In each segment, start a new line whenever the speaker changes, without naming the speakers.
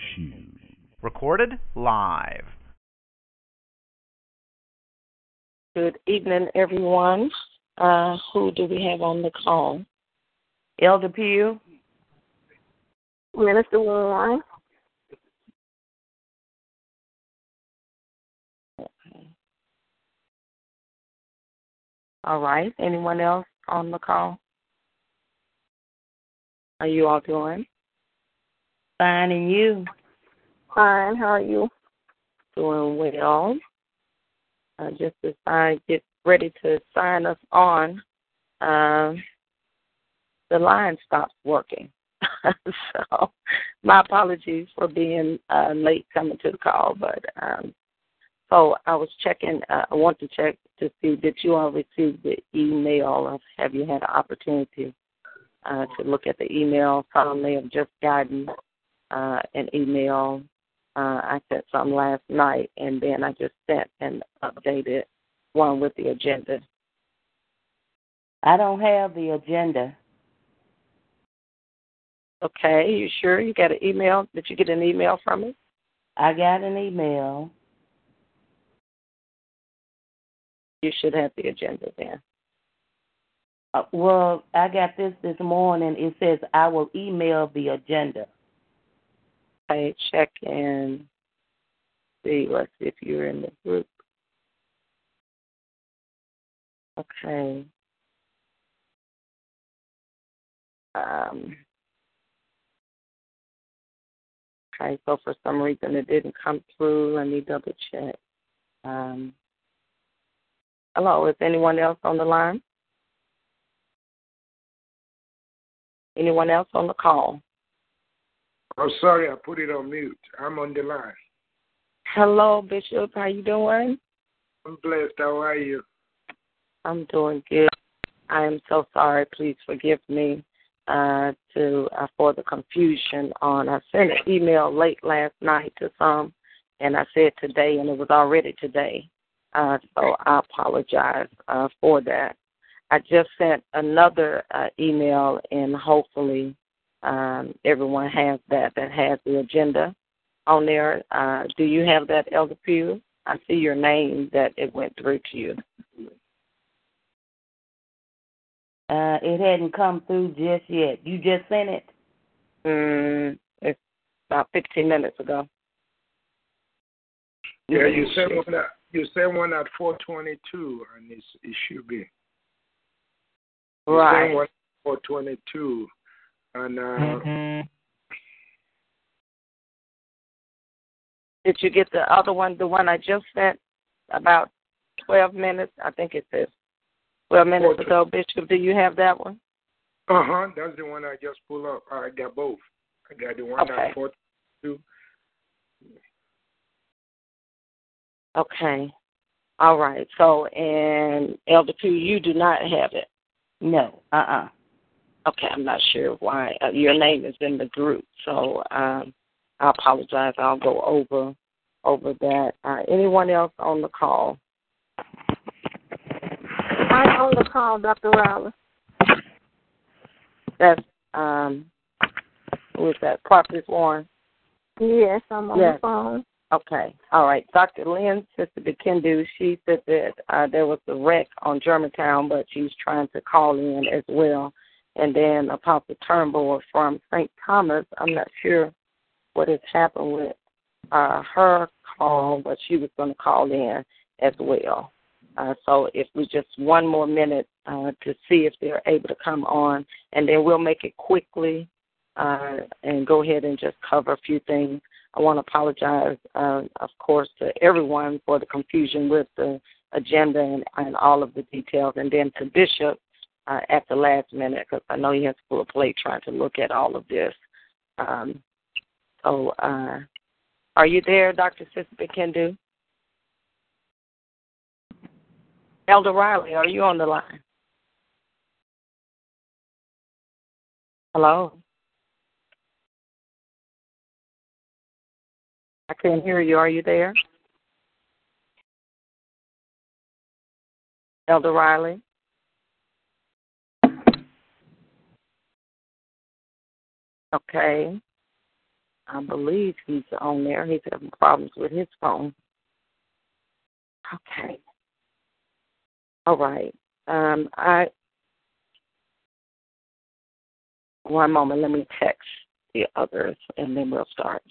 Pew. Recorded live.
Good evening, everyone. Uh, who do we have on the call?
Elder Pugh.
Minister Warren.
All right. Anyone else on the call? Are you all doing?
Fine, and you?
Fine. How are you?
Doing well. Uh, just as I get ready to sign us on, um, the line stops working. so, my apologies for being uh, late coming to the call, but um, so I was checking. Uh, I want to check to see did you all receive the email or have you had an opportunity uh, to look at the email? Some may have just gotten uh, an email. Uh, I sent some last night, and then I just sent an updated one with the agenda.
I don't have the agenda.
Okay, you sure you got an email? Did you get an email from me?
I got an email.
You should have the agenda then.
Uh, well, I got this this morning. It says I will email the agenda.
Okay, check and see. Let's see if you're in the group. Okay. Um, okay, so for some reason it didn't come through. Let me double check. Um, hello, is anyone else on the line? Anyone else on the call?
Oh, sorry, I put it on mute. I'm on the line.
Hello, Bishop. How you doing?
I'm blessed. How are you?
I'm doing good. I am so sorry. Please forgive me uh, to uh, for the confusion on. I sent an email late last night to some, and I said today, and it was already today. Uh, so I apologize uh, for that. I just sent another uh, email, and hopefully um, everyone has that that has the agenda on there. Uh, do you have that, Elder Pugh? I see your name that it went through to you.
Uh, it hadn't come through just yet. You just sent it?
Mm, it's about 15 minutes ago.
Yeah, you sent one at you sent one at 422, and it's, it should be. You
Right.
one at 422, and uh,
Mm-hmm. Did you get the other one, the one I just sent about 12 minutes? I think it says 12 minutes
Four-
ago, Bishop. Do you have that one?
uh huh, that's the one I just pulled up. I got both. I got the one
Okay.
at 422.
Okay. All right. So, and Elder Pugh, you do not have it.
No. Uh uh
Okay, I'm not sure why. Uh, your name is in the group, so um, I apologize. I'll go over over that. Uh, anyone else on the call?
I'm on the call, Dr. Riley.
That's um, who is that? Prophet Warren.
Yes, I'm on
Yes.
the phone.
Okay. All right. Dr. Lynn, Sister Bekendu, she said that uh, there was a wreck on Germantown, but she's trying to call in as well. And then Apostle Turnbull from St. Thomas, I'm not sure what has happened with uh, her call, but she was going to call in as well. Uh, so if we just one more minute uh, to see if they're able to come on, and then we'll make it quickly uh, and go ahead and just cover a few things. I want to apologize, uh, of course, to everyone for the confusion with the agenda and, and all of the details, and then to Bishop uh, at the last minute because I know he has a plate trying to look at all of this. Um, so, uh, are you there, Dr. Sister Kendu? Elder Riley, are you on the line? Hello? I can't hear you. Are you there? Elder Riley? Okay. I believe he's on there. He's having problems with his phone. Okay. All right. Um, I one moment. Let me text the others, and then we'll start.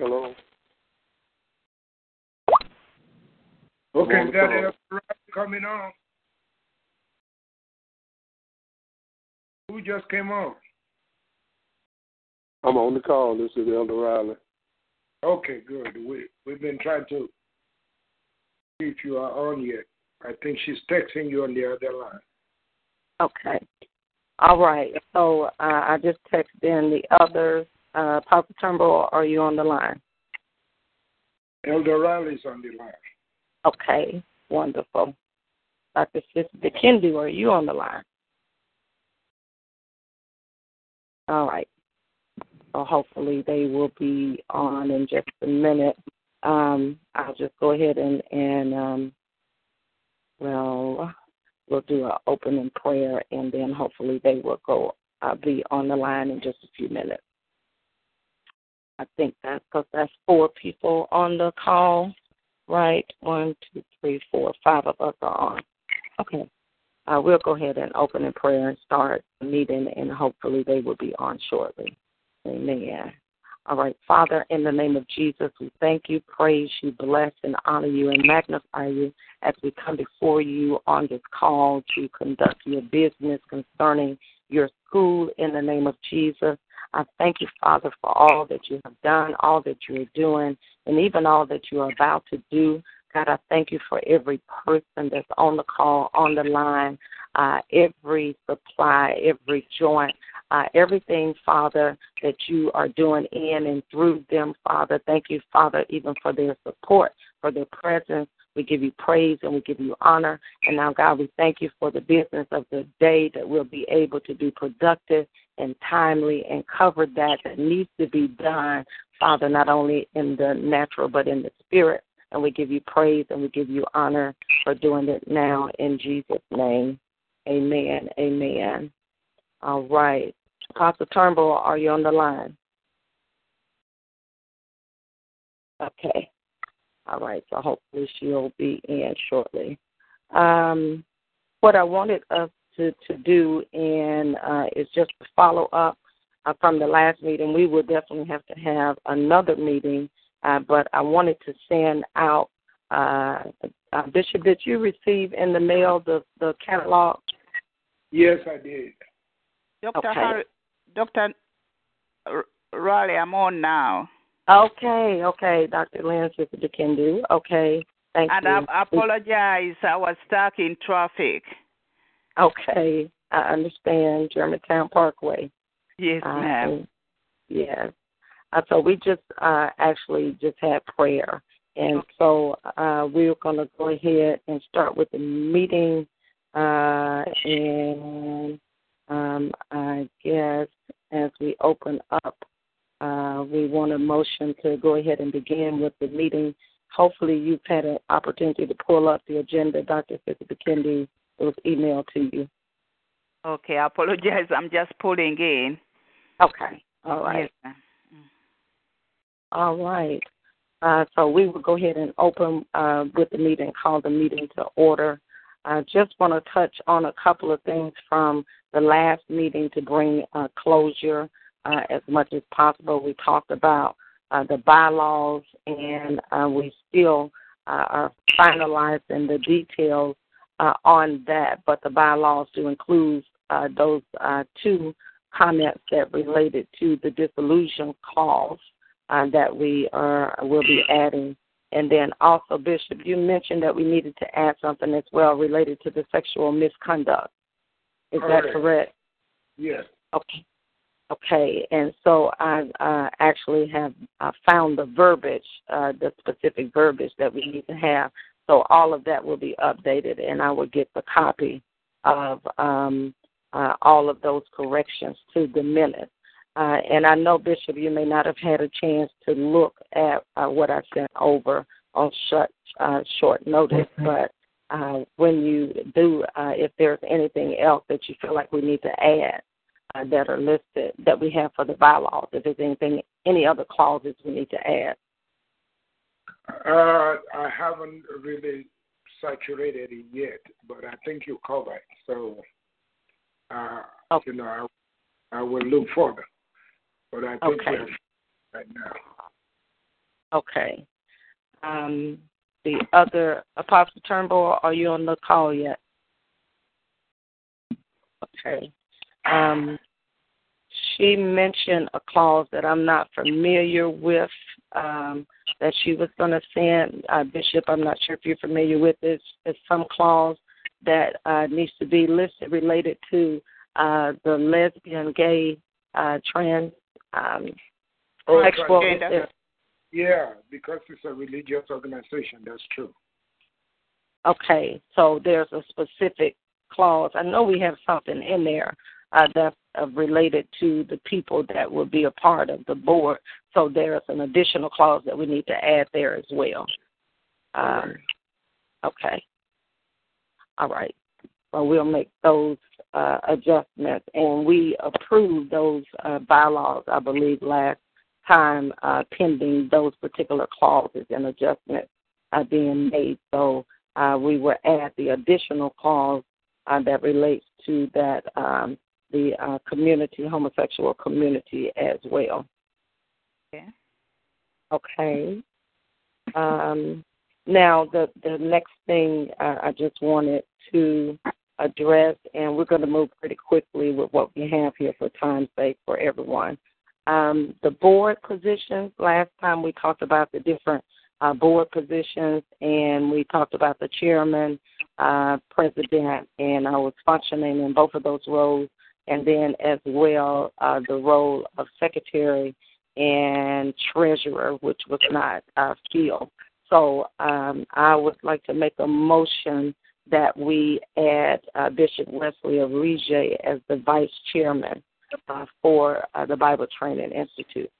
Hello.
Okay,
I'm on
is
the
that
call.
El coming on? Who just came on?
I'm on the call. This is Elder Riley.
Okay, good. We we've been trying to see if you are on yet. I think she's texting you on the other line.
Okay. All right. So uh, I just texted in the others. Uh, Papa Turnbull, are you on the line?
Elder Riley's on the line.
Okay. Wonderful. Dr. Sister Kendu, are you on the line? All right. So hopefully they will be on in just a minute. Um, I'll just go ahead and, and um, well, we'll do an opening prayer, and then hopefully they will go uh, be on the line in just a few minutes. I think that's because that's four people on the call, right? One, two, three, four, five of us are on. Okay. Uh, we'll go ahead and open in prayer and start the meeting, and hopefully they will be on shortly. Amen. All right, Father, in the name of Jesus, we thank you, praise you, bless, and honor you, and magnify you as we come before you on this call to conduct your business concerning your school in the name of Jesus. I thank you, Father, for all that you have done, all that you are doing, and even all that you are about to do. God, I thank you for every person that's on the call, on the line, uh, every supply, every joint, uh, everything, Father, that you are doing in and through them, Father. Thank you, Father, even for their support, for their presence. We give you praise and we give you honor. And now, God, we thank you for the business of the day that we'll be able to be productive and timely and cover that that needs to be done, Father, not only in the natural but in the spirit. And we give you praise and we give you honor for doing it now in Jesus' name. Amen. Amen. All right. Pastor Turnbull, are you on the line? Okay. All right. So hopefully she'll be in shortly. Um, what I wanted us to, to do and uh, is just to follow up uh, from the last meeting. We will definitely have to have another meeting, uh, but I wanted to send out. Uh, uh, Bishop, did you receive in the mail the the catalog?
Yes, I did.
Dr.
Okay.
Har- Dr. R- Raleigh, I'm on now.
Okay, okay, Dr. Lynn, Sister Dekendu. Okay, thank
And
you.
And I apologize, I was stuck in traffic.
Okay, I understand. Germantown Parkway.
Yes,
Uh,
ma'am.
Yes. Uh, so we just uh, actually just had prayer. And so uh, we're going to go ahead and start with the meeting. Uh, and um, I guess as we open up, uh, we want a motion to go ahead and begin with the meeting. Hopefully, you've had an opportunity to pull up the agenda, Dr. Sister Kendu. Was emailed to you.
Okay, I apologize. I'm just pulling in.
Okay. all right.
Yes,
all right. Uh, so we will go ahead and open uh, with the meeting, call the meeting to order. I just want to touch on a couple of things from the last meeting to bring uh, closure uh, as much as possible. We talked about uh, the bylaws, and uh, we still uh, are finalizing the details uh, on that, but the bylaws do include uh, those uh, two comments that related to the dissolution clause uh, that we are will be adding. And then also, Bishop, you mentioned that we needed to add something as well related to the sexual misconduct. Is that
Correct.
correct?
Yes.
Okay. Okay, and so I uh, actually have uh, found the verbiage, uh, the specific verbiage that we need to have. So all of that will be updated, and I will get the copy of um, uh, all of those corrections to the minutes. Uh, and I know, Bishop, you may not have had a chance to look at uh, what I sent over on short, uh, short notice, but uh, when you do, uh, if there's anything else that you feel like we need to add uh, that are listed that we have for the bylaws, if there's anything, any other clauses we need to add.
Uh, I haven't really saturated it yet, but I think you covered. So, uh,
Okay.
you know, I, I will look further. But I think
Okay.
right now.
Okay. Um, the other Apostle Turnbull, are you on the call yet? Okay. Um, she mentioned a clause that I'm not familiar with um, that she was going to send. Uh, Bishop, I'm not sure if you're familiar with this. It's some clause that uh, needs to be listed related to uh, the lesbian, gay, uh, trans, um,
Oh,
sexual.
Yeah, because it's a religious organization. That's true.
Okay, so there's a specific clause. I know we have something in there uh, that's uh, related to the people that will be a part of the board. So there's an additional clause that we need to add there as well. Um, okay. All right. Well, we'll make those uh, adjustments, and we approved those uh, bylaws, I believe, last time, uh, pending those particular clauses and adjustments being made. So we will add the additional clause that relates to that um, the uh, community, homosexual community as well.
Okay.
Okay. Um, now the the next thing uh, I just wanted to address, and we're going to move pretty quickly with what we have here for time's sake for everyone. Um, the board positions. Last time we talked about the different uh, board positions, and we talked about the chairman, uh, president, and I was functioning in both of those roles, and then as well uh, the role of secretary and treasurer, which was not uh, filled. So um, I would like to make a motion that we add uh, Bishop Wesley Arige as the vice chairman uh, for uh, the Bible Training Institute,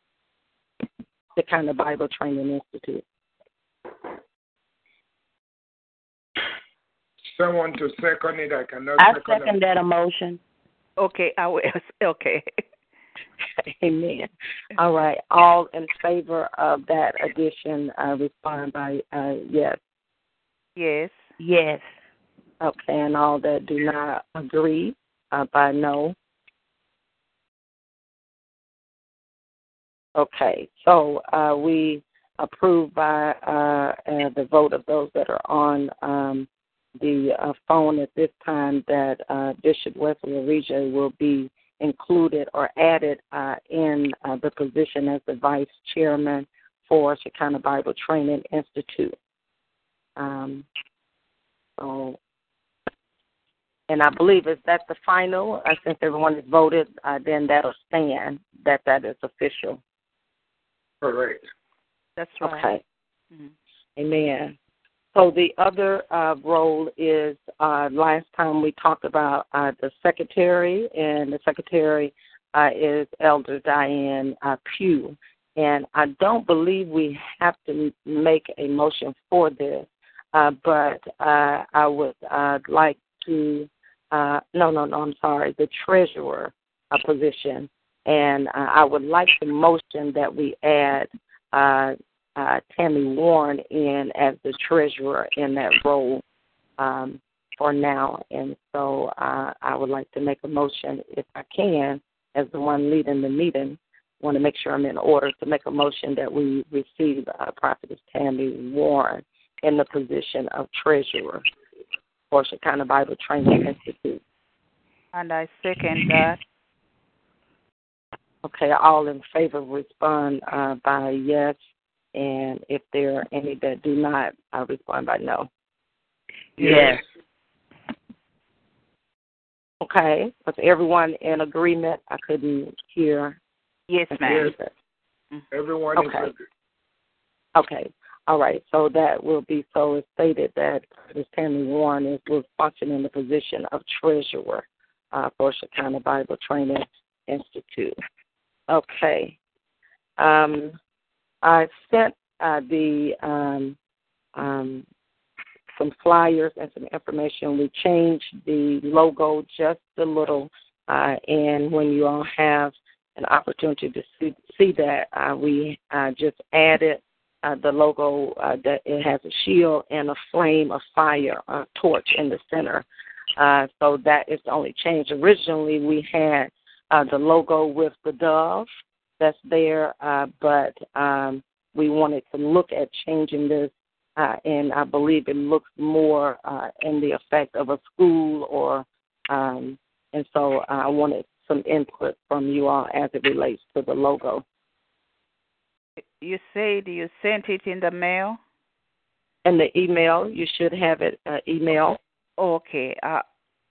the kind of Bible Training Institute.
Someone to second it, I cannot
I
second
second that emotion.
Okay, I will. Okay.
Amen. All right. All in favor of that addition, uh, respond by uh, yes.
Yes.
Yes.
Okay, and all that do not agree uh, by no. Okay, so uh, we approve by uh, uh, the vote of those that are on um, the uh, phone at this time that uh, Bishop Wesley Arige will be included or added uh, in uh, the position as the vice chairman for Shekinah Bible Training Institute. Um, so, and I believe is that the final. Uh, since everyone has voted, uh, then that'll stand. That that is official.
Correct.
That's right.
Okay.
Mhm.
Amen. So the other uh, role is uh, last time we talked about uh, the secretary, and the secretary uh, is Elder Diane uh, Pugh. And I don't believe we have to make a motion for this, uh, but I would like to. No, no, no. I'm sorry. The treasurer position, and I would like the motion that we add uh, Tammy Warren in as the treasurer in that role um, for now. And so uh, I would like to make a motion, if I can, as the one leading the meeting. want to make sure I'm in order to make a motion that we receive uh, Prophetess Tammy Warren in the position of treasurer for Shekinah Bible Training Institute.
And I second that.
Okay, all in favor respond uh, by yes, and if there are any that do not, I respond by no.
Yes.
Okay. Was everyone in agreement? I couldn't hear.
Yes, ma'am. Yes.
Everyone
Okay.
is good.
Okay. All right. So that will be so it's stated that Curtis Tammy Warren is will function in the position of treasurer uh, for Shekinah Bible Training Institute. Okay. Um, I sent uh, the um, um, some flyers and some information. We changed the logo just a little, uh, and when you all have an opportunity to see, see that, uh, we uh, just added uh, the logo uh, that it has a shield and a flame of fire, a torch in the center. Uh, so that is the only change. Originally, we had uh, the logo with the dove that's there, uh, but um, we wanted to look at changing this, uh, and I believe it looks more uh, in the effect of a school or, um, and so I wanted some input from you all as it relates to the logo.
You said you sent it in the mail.
And the email, you should have it uh, email.
Okay. Uh,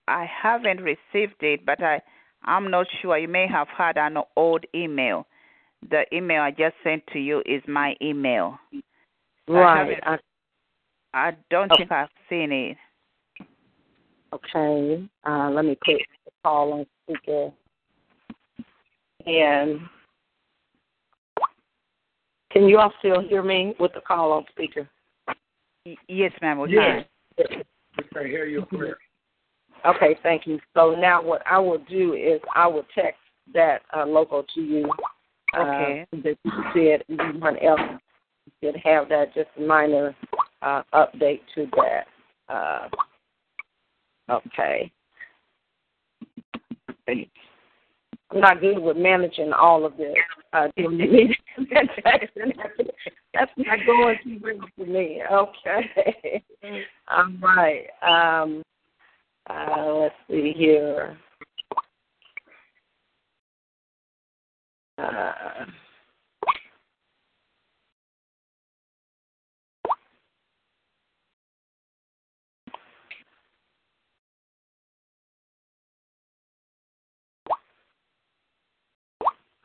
I haven't received it, but I I'm not sure. You may have had an old email. The email I just sent to you is my email.
Right. I,
I don't
Oh.
think I've seen it.
okay. Uh, let me put the call on speaker. And can you all still hear me with the call on speaker?
Y- yes, ma'am. We
Yes.
can.
We can hear you clear.
Okay, thank you. So now what I will do is I will text that uh, logo to you. Uh,
Okay.
that you it. Everyone else should have that. Just a minor uh, update to that. Uh, okay. I'm not good with managing all of this. Uh. That's not going too well for me. Okay. All right. Um, uh, let's see here. Uh,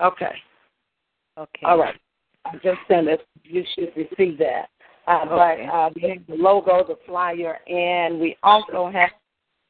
okay.
Okay.
All right. I just sent it. You should receive that. Uh,
Okay.
But uh, we have the logo, the flyer, and we also have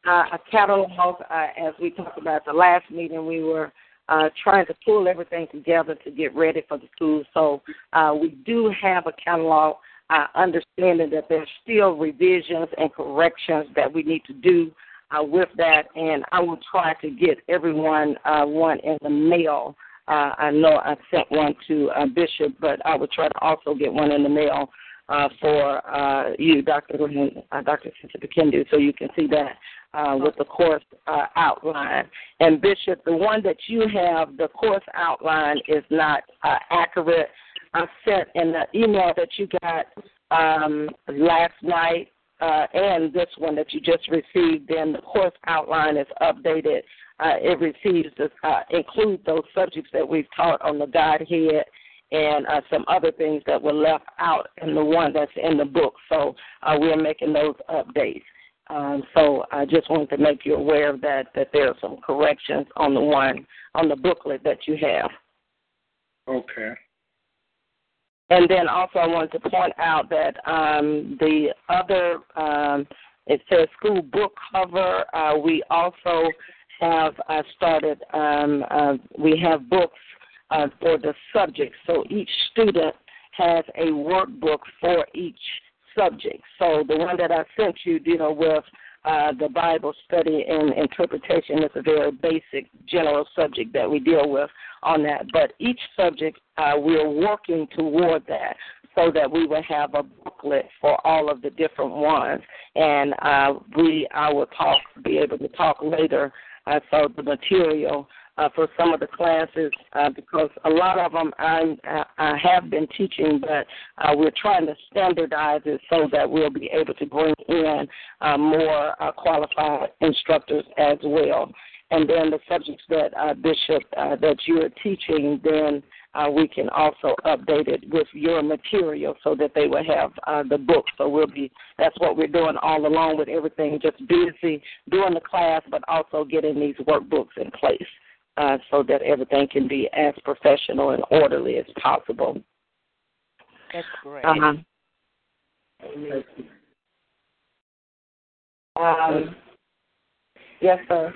uh, a catalog. Uh, as we talked about the last meeting, we were uh, trying to pull everything together to get ready for the school. So uh, we do have a catalog. Uh, understanding that there's still revisions and corrections that we need to do uh, with that, and I will try to get everyone uh, one in the mail. Uh, I know I sent one to uh, Bishop, but I will try to also get one in the mail uh, for uh, you, Dr. Green, uh, Dr. Cynthia Kendu, so you can see that uh, with the course uh, outline. And Bishop, the one that you have, the course outline is not uh, accurate. I sent in the email that you got um, last night uh, and this one that you just received, then the course outline is updated. Uh, it receives uh, include those subjects that we've taught on the Godhead and uh, some other things that were left out in the one that's in the book. So uh, we're making those updates. Um, so I just wanted to make you aware of that, that there are some corrections on the one, on the booklet that you have.
Okay.
And then also I wanted to point out that um, the other, um, it says school book cover. Uh, we also have uh, started, um, uh, we have books uh, for the subject. So each student has a workbook for each subject. So the one that I sent you dealing with uh, the Bible study and interpretation is a very basic general subject that we deal with on that. But each subject, uh, we're working toward that so that we will have a booklet for all of the different ones. And uh, we, I will talk, be able to talk later. Uh, so the material uh, for some of the classes uh, because a lot of them I'm, I have been teaching, but uh, we're trying to standardize it so that we'll be able to bring in uh, more uh, qualified instructors as well. And then the subjects that uh, Bishop uh, that you're teaching, then uh, we can also update it with your material so that they will have uh, the book. So we'll be that's what we're doing all along with everything, just busy doing the class, but also getting these workbooks in place uh, so that everything can be as professional and orderly as possible.
That's great.
Um, um, yes, sir.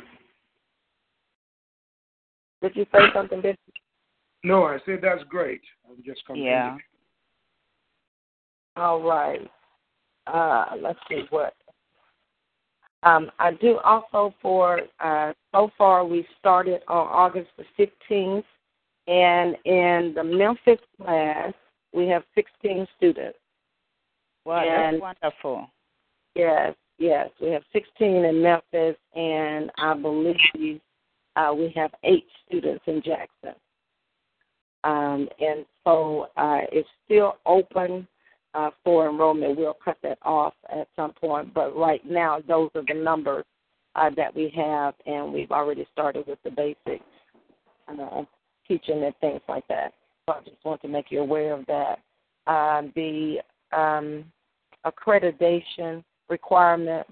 Did you say something, Bishop?
No, I said that's great. I'm just continuing.
yeah.
All right. Uh, let's see what. Um, I do also for uh, so far we started on August the 15th, and in the Memphis class we have 16 students.
Wow,
And-
that's wonderful.
Yes, yes, we have 16 in Memphis, and I believe uh, we have eight students in Jackson. Um, and so uh, it's still open uh, for enrollment. We'll cut that off at some point, but right now those are the numbers uh, that we have, and we've already started with the basics, uh, teaching and things like that. So I just want to make you aware of that. Uh, the um, accreditation requirements,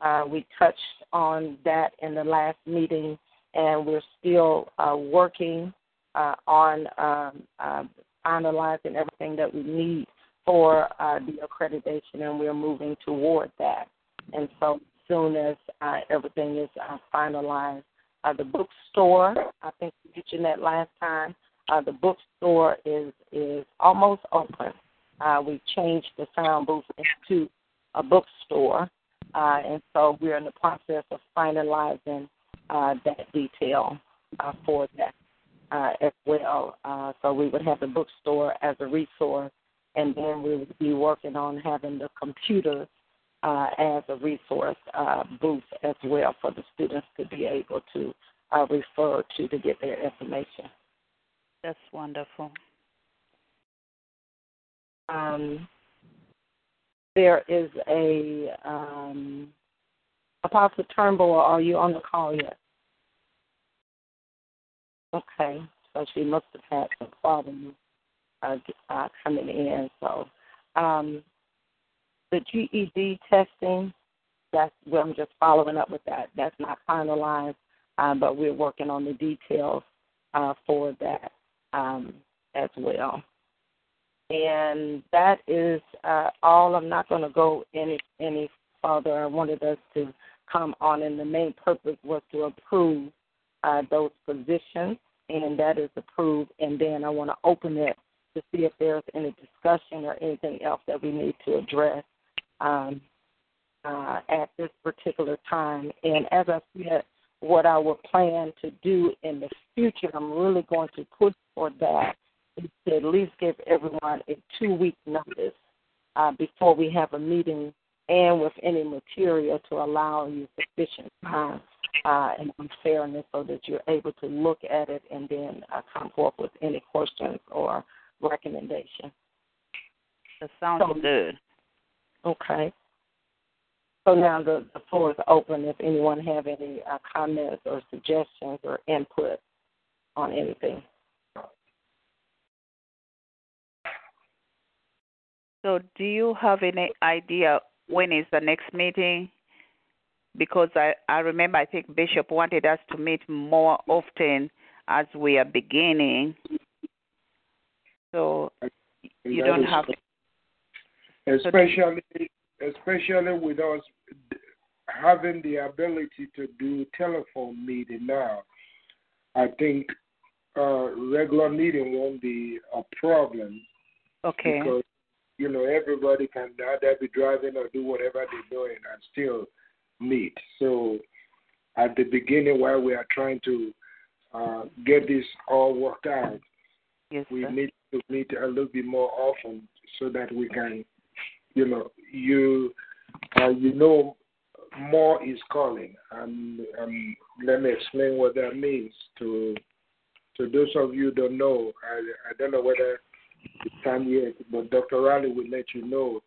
uh, we touched on that in the last meeting, and we're still uh, working uh, on um, finalizing everything that we need for uh, the accreditation, and we're moving toward that. And so, as soon as uh, everything is uh, finalized, uh, the bookstore, I think we mentioned that last time, uh, the bookstore is is almost open. Uh, we changed the sound booth into a bookstore, and so we're in the process of finalizing that detail for that as well. So we would have the bookstore as a resource, and then we'll be working on having the computer uh, as a resource uh, booth as well for the students to be able to uh, refer to to get their information.
That's wonderful.
Um, there is a um, Apostle Turnbull. Are you on the call yet? Okay, so she must have had some problems uh, uh, coming in. So um, the GED testing, that's well, I'm just following up with that. That's not finalized, um, but we're working on the details uh, for that um, as well. And that is uh, all. I'm not going to go any any further. I wanted us to come on, and the main purpose was to approve uh, those positions, and that is approved. And then I want to open it to see if there's any discussion or anything else that we need to address um, uh, at this particular time. And as I said, what I will plan to do in the future, I'm really going to push for that, is to at least give everyone a two week notice uh, before we have a meeting and with any material to allow you sufficient time uh, and fairness so that you're able to look at it and then uh, come forth with any questions or recommendations.
That sounds
So-
good.
Okay. So now the, the floor is open if anyone have any uh, comments or suggestions or input on anything.
So, do you have any idea when is the next meeting? Because I, I remember I think Bishop wanted us to meet more often as we are beginning. So, you don't have.
especially especially with us having the ability to do telephone meeting now. I think uh, regular meeting won't be a problem
Okay.
because you know everybody can either be driving or do whatever they're doing and still meet. So at the beginning, while we are trying to uh, get this all worked out,
Yes,
we
sir.
need to meet a little bit more often so that we can, you know, you, uh, you know, more is calling, and um, let me explain what that means to to those of you who don't know. I I don't know whether it's time yet, but Dr. Riley will let you know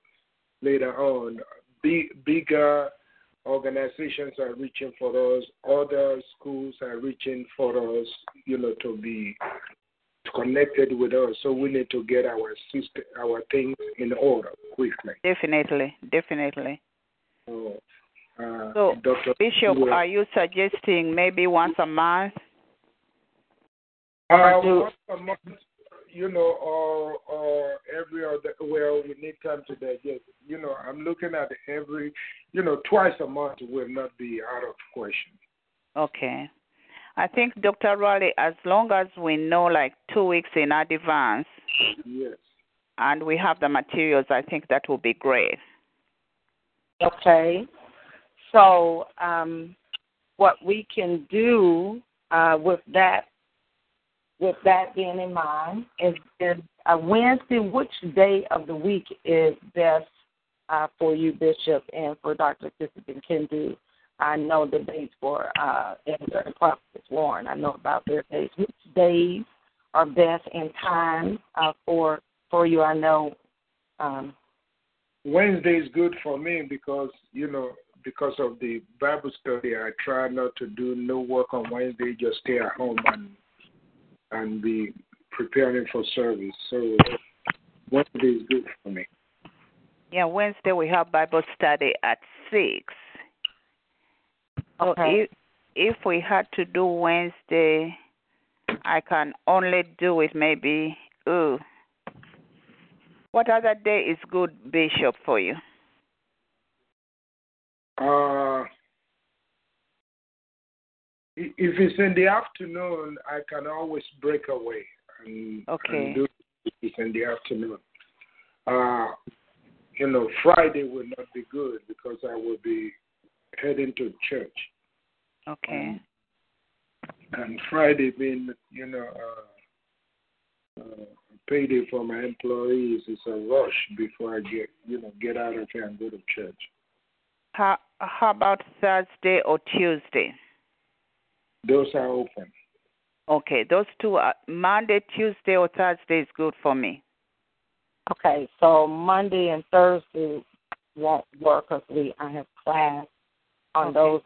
later on. Big, bigger organizations are reaching for us. Other schools are reaching for us, you know, to be connected with us, so we need to get our system, our things in order quickly.
Definitely, definitely.
So, uh,
So,
Dr.
Bishop,
Well-
are you suggesting maybe once a month?
Uh,
do-
once a month, you know, or or every other. Well, we need time to digest. You know, I'm looking at every, you know, twice a month will not be out of question.
Okay. I think, Dr. Raleigh, as long as we know like two weeks in advance
Yes.
and we have the materials, I think that will be great.
Okay. So, um, what we Kendu uh, with that, with that being in mind, is, is a Wednesday. Which day of the week is best uh, for you, Bishop, and for Dr. Sister can do? I know the dates for uh, Elder and Prophet Warren. I know about their days. Which days are best in time uh, for for you? I know. Um,
Wednesday is good for me because you know because of the Bible study. I try not to do no work on Wednesday. Just stay at home and and be preparing for service. So Wednesday is good for me.
Yeah, Wednesday we have Bible study at six. So
Okay.
if if we had to do Wednesday, I can only do it maybe. Ooh. What other day is good, Bishop, for you?
Uh, if it's in the afternoon, I can always break away and,
Okay.
and do it in the afternoon. Uh, you know, Friday will not be good because I will be heading to church.
Okay.
And Friday being, you know, uh, uh, payday for my employees is a rush before I get, you know, get out of here and go to church.
How how about Thursday or Tuesday?
Those are open.
Okay, those two are Monday, Tuesday, or Thursday is good for me.
Okay, so Monday and Thursday won't work because we I have class on
Okay.
those.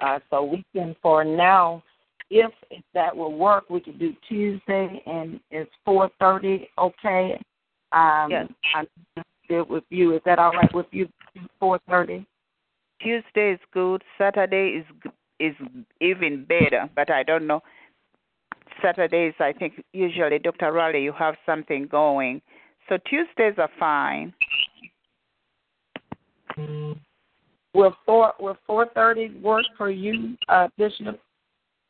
Uh, so we can for now, if, if that will work, we could do Tuesday and it's four thirty. Okay. Um,
Yes.
I'm good with you. Is that all right with you? Four thirty.
Tuesday is good. Saturday is g- is even better, but I don't know. Saturdays, I think usually, Dr. Raleigh, you have something going. So Tuesdays are fine.
Will four will four thirty work for you, uh, Bishop?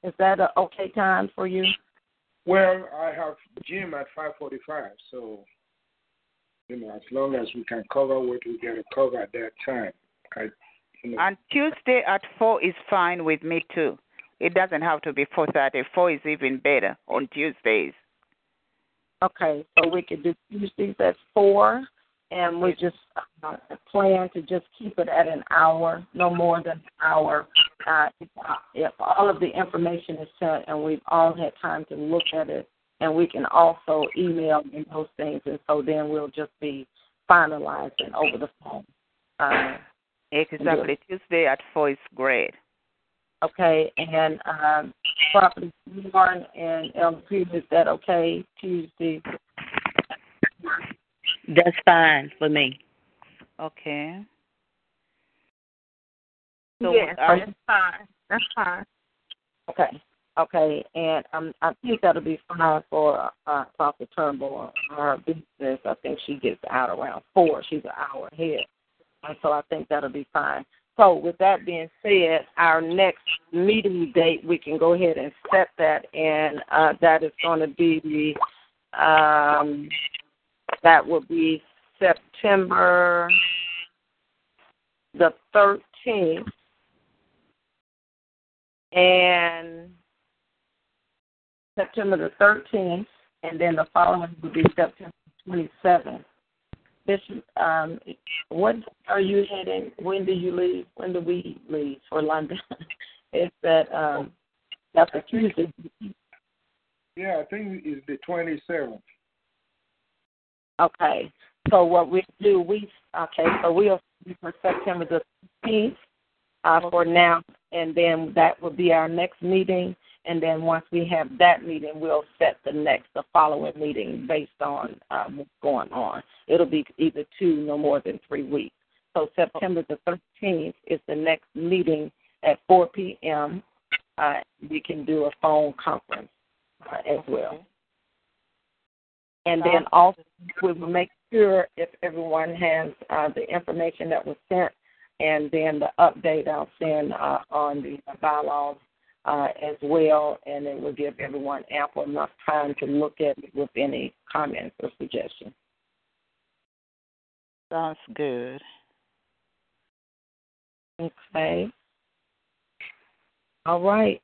Is that a okay time for you?
Well, I have gym at 5:45, so you know, as long as we can cover what we got to cover at that time, I, you know,
And Tuesday at four is fine with me too. It doesn't have to be four thirty. Four is even better on Tuesdays.
Okay, so we could do Tuesdays at four, and we just uh, plan to just keep it at an hour, no more than an hour. Uh, if, if all of the information is sent and we've all had time to look at it, and we can also email and those things, and so then we'll just be finalizing over the phone. Uh,
Exactly. Tuesday at four is great.
okay, and um, property Warren and Elm Creek, is that okay? Tuesday.
That's fine for me.
Okay. So
yes, that's fine. That's fine.
Okay. Okay, and um, I think that'll be fine for uh, Prophet Turnbull. Her business, I think she gets out around four. She's an hour ahead, and so I think that'll be fine. So, with that being said, our next meeting date we can go ahead and set that, and uh, that is going to be um, that will be September the thirteenth, and September the 13th, and then the following would be September 27th. Bishop, um, what are you heading? When do you leave? When do we leave for London? it's that um, that's a Tuesday.
yeah, I think it's the 27th.
Okay. So what we do, we okay. So we'll see for September the 15th uh, for now, and then that will be our next meeting. And then once we have that meeting, we'll set the next, the following meeting based on uh, what's going on. It'll be either two, no more than three weeks. So September the 13th is the next meeting at 4 p.m. Uh, we can do a phone conference uh, as well. And then also, we will make sure if everyone has uh, the information that was sent, and then the update I'll send uh, on the bylaws uh, as well, and it will give everyone ample enough time to look at it with any comments or suggestions.
Sounds good.
Okay. All right.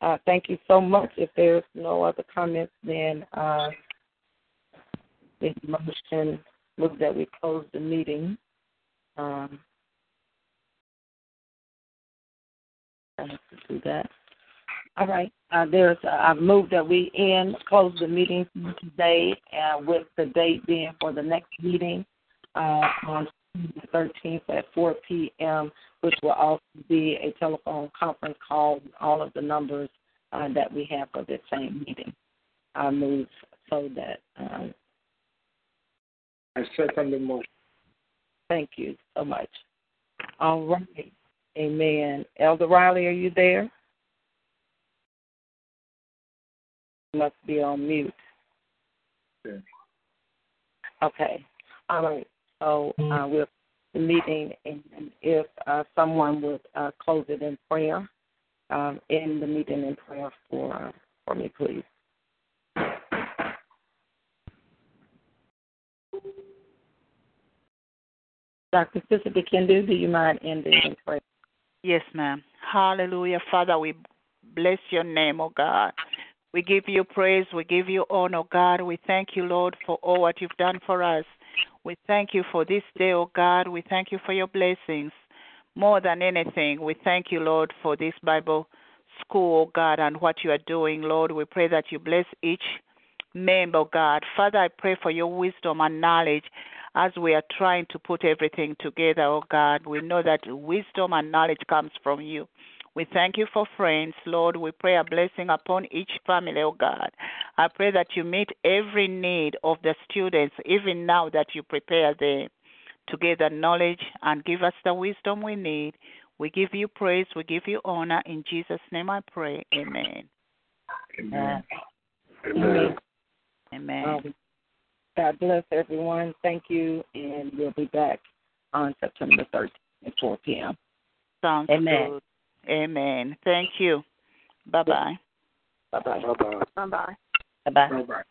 Uh, thank you so much. If there's no other comments, then uh, the motion move that we close the meeting. Um, I have to do that. All right. Uh, there's uh, I've moved that we end close the meeting today, uh, with the date being for the next meeting uh, on the 13th at 4 p.m., which will also be a telephone conference call all of the numbers uh, that we have for this same meeting. I move so that.
I second the motion.
thank you so much. All right. Amen. Elder Riley, are you there? You must be on mute.
Yeah.
Okay. All right. So uh, we're meeting, and if uh, someone would uh, close it in prayer, um, end the meeting in prayer for uh, for me, please. Dr. Sister Kendu, do you mind ending in prayer?
Yes, ma'am. Hallelujah. Father, we bless your name, oh God. We give you praise. We give you honor, God. We thank you, Lord, for all what you've done for us. We thank you for this day, oh God. We thank you for your blessings. More than anything, we thank you, Lord, for this Bible school, oh God, and what you are doing, Lord. We pray that you bless each member, oh God. Father, I pray for your wisdom and knowledge as we are trying to put everything together, oh God. We know that wisdom and knowledge comes from you. We thank you for friends, Lord. We pray a blessing upon each family, oh God. I pray that you meet every need of the students, even now that you prepare them to gather knowledge and give us the wisdom we need. We give you praise, we give you honor. In Jesus' name I pray. Amen.
Amen.
Amen.
Amen.
Um, God bless everyone. Thank you, and we'll be back on September 13th at 4 p.m.
Sounds
Amen.
good. Amen. Thank you. Bye bye.
Bye bye.
Bye bye.
Bye bye.
Bye-bye.
Bye bye.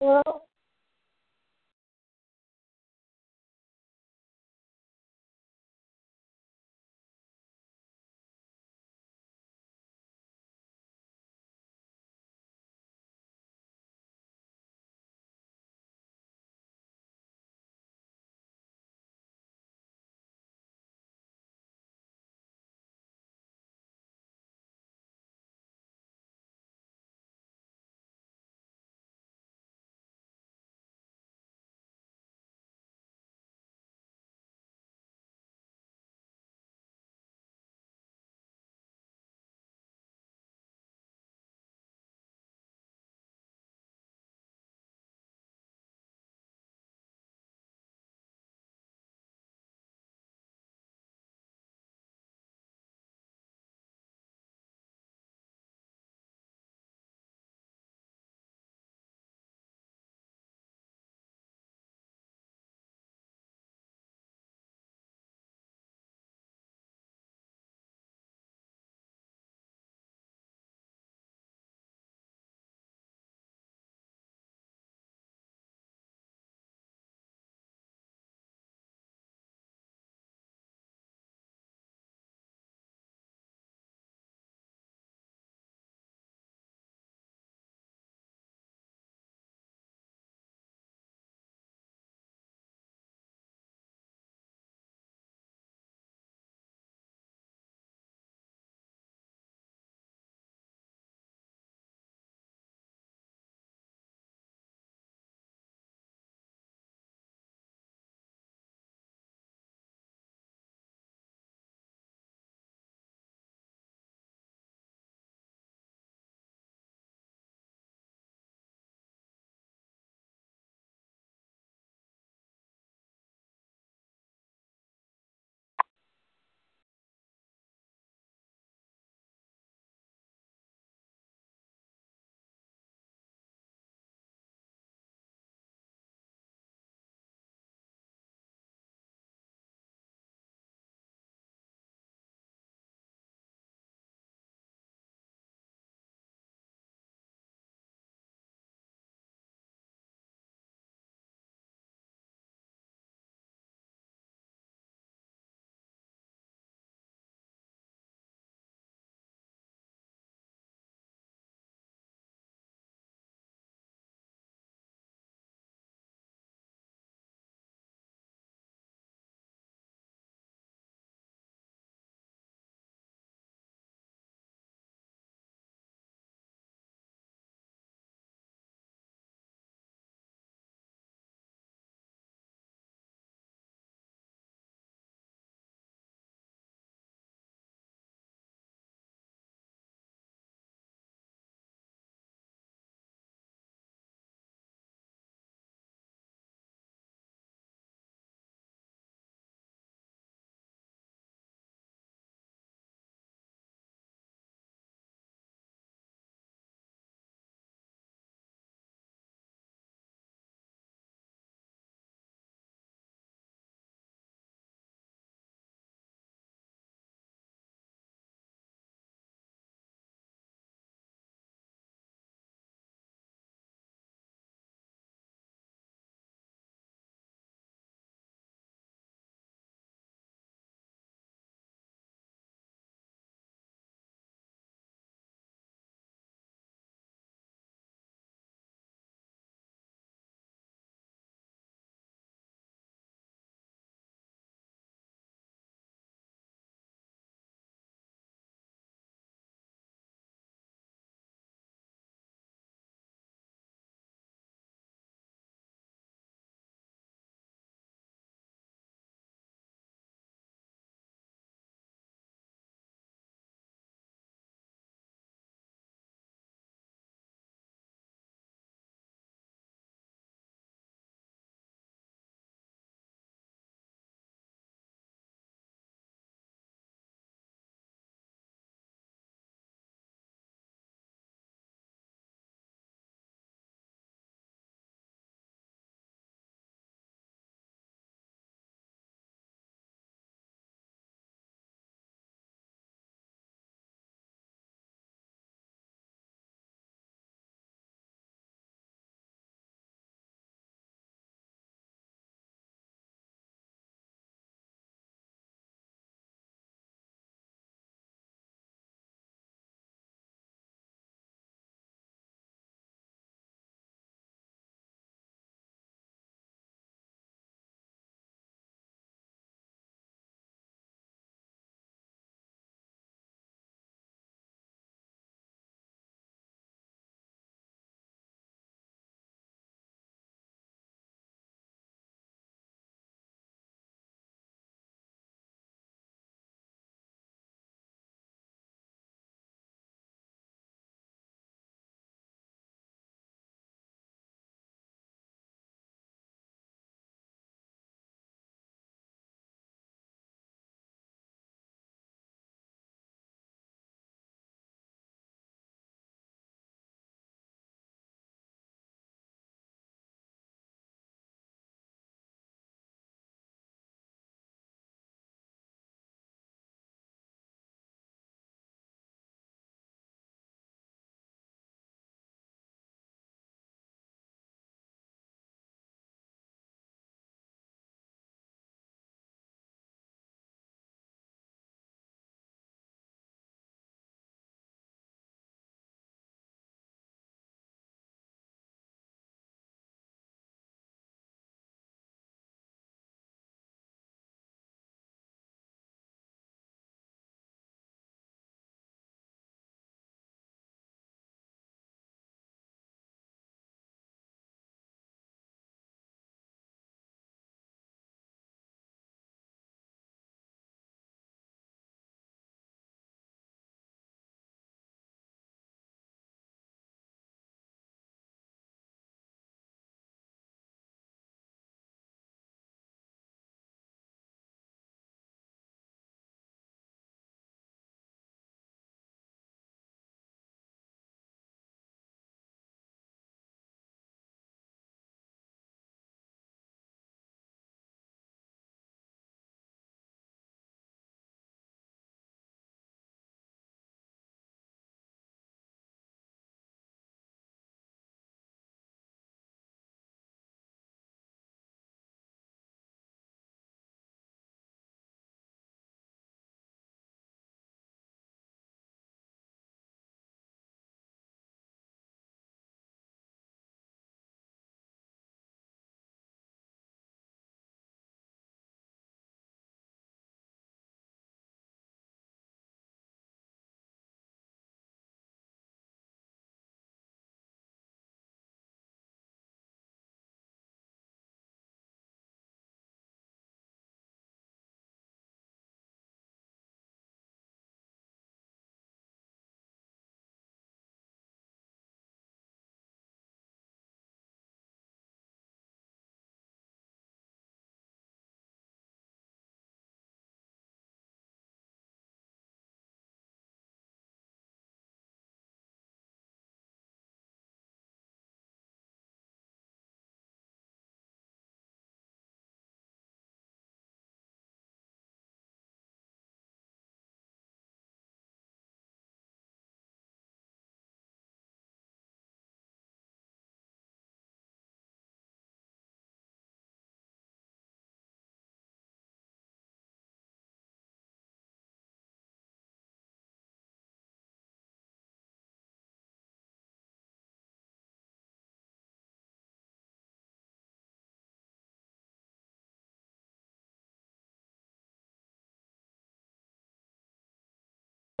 Well,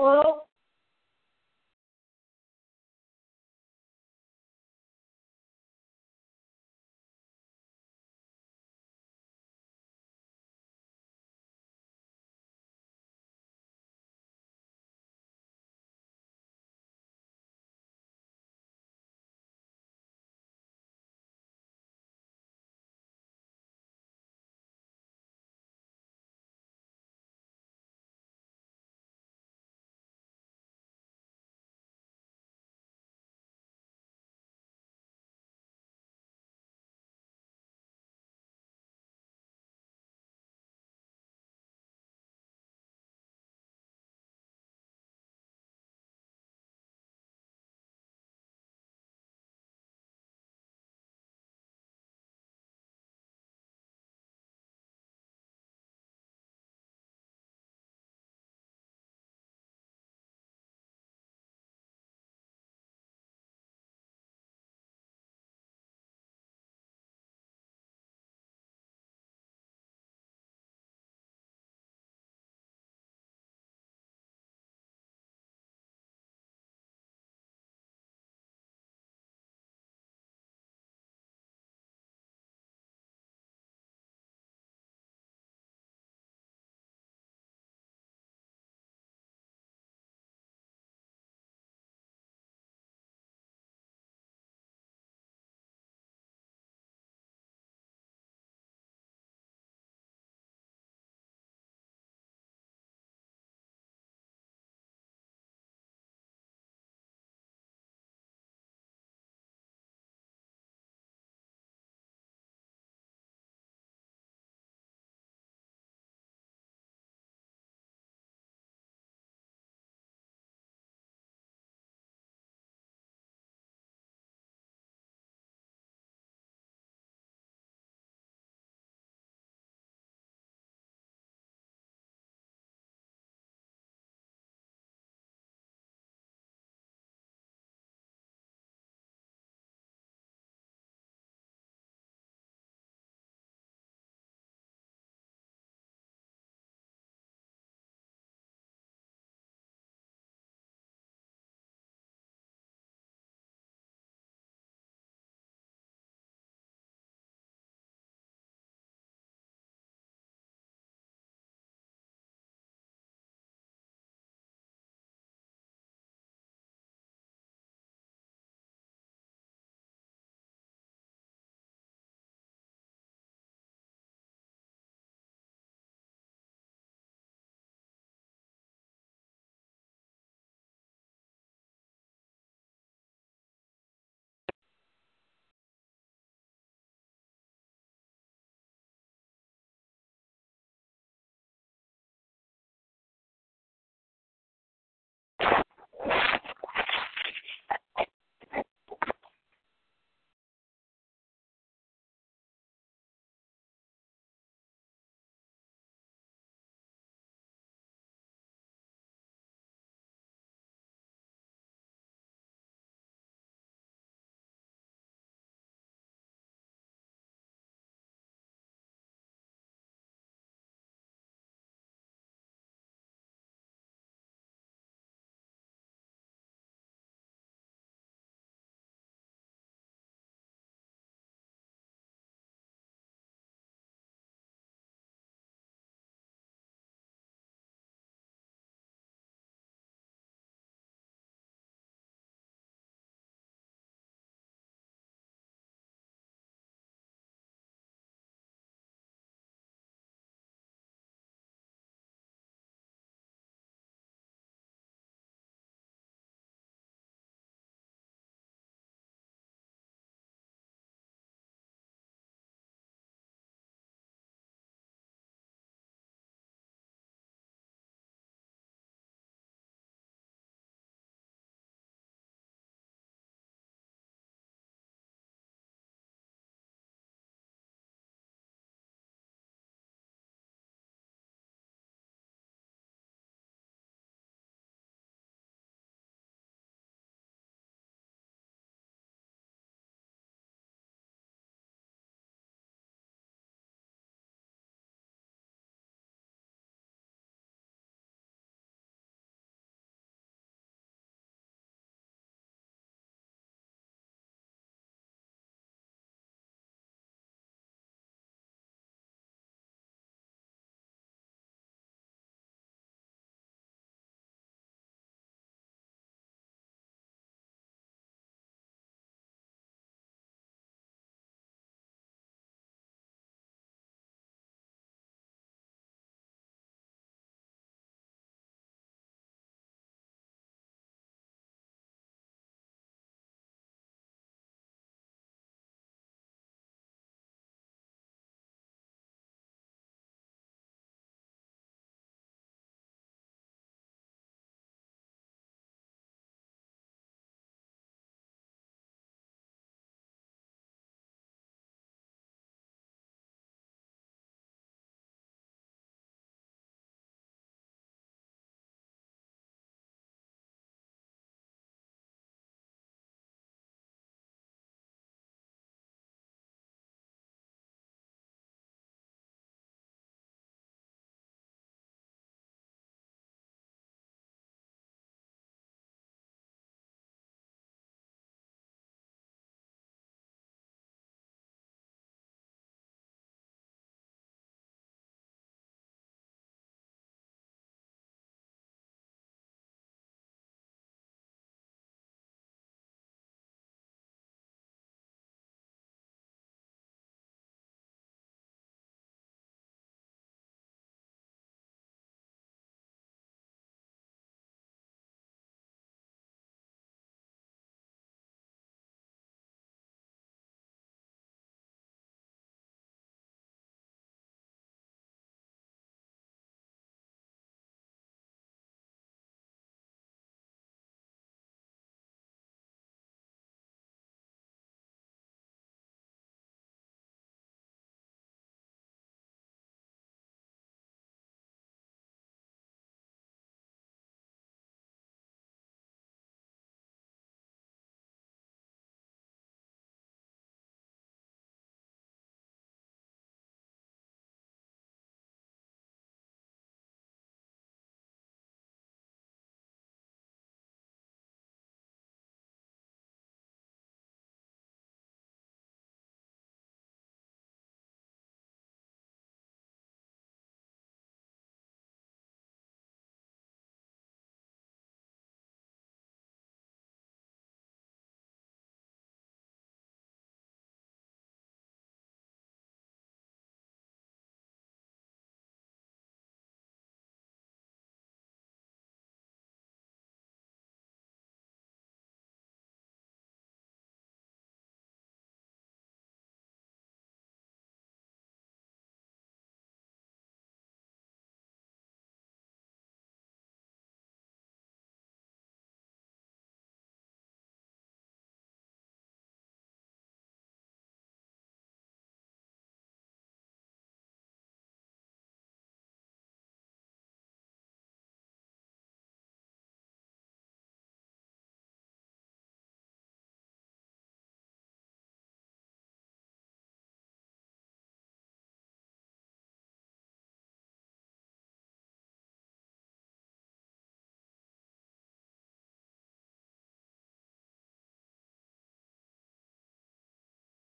Hello?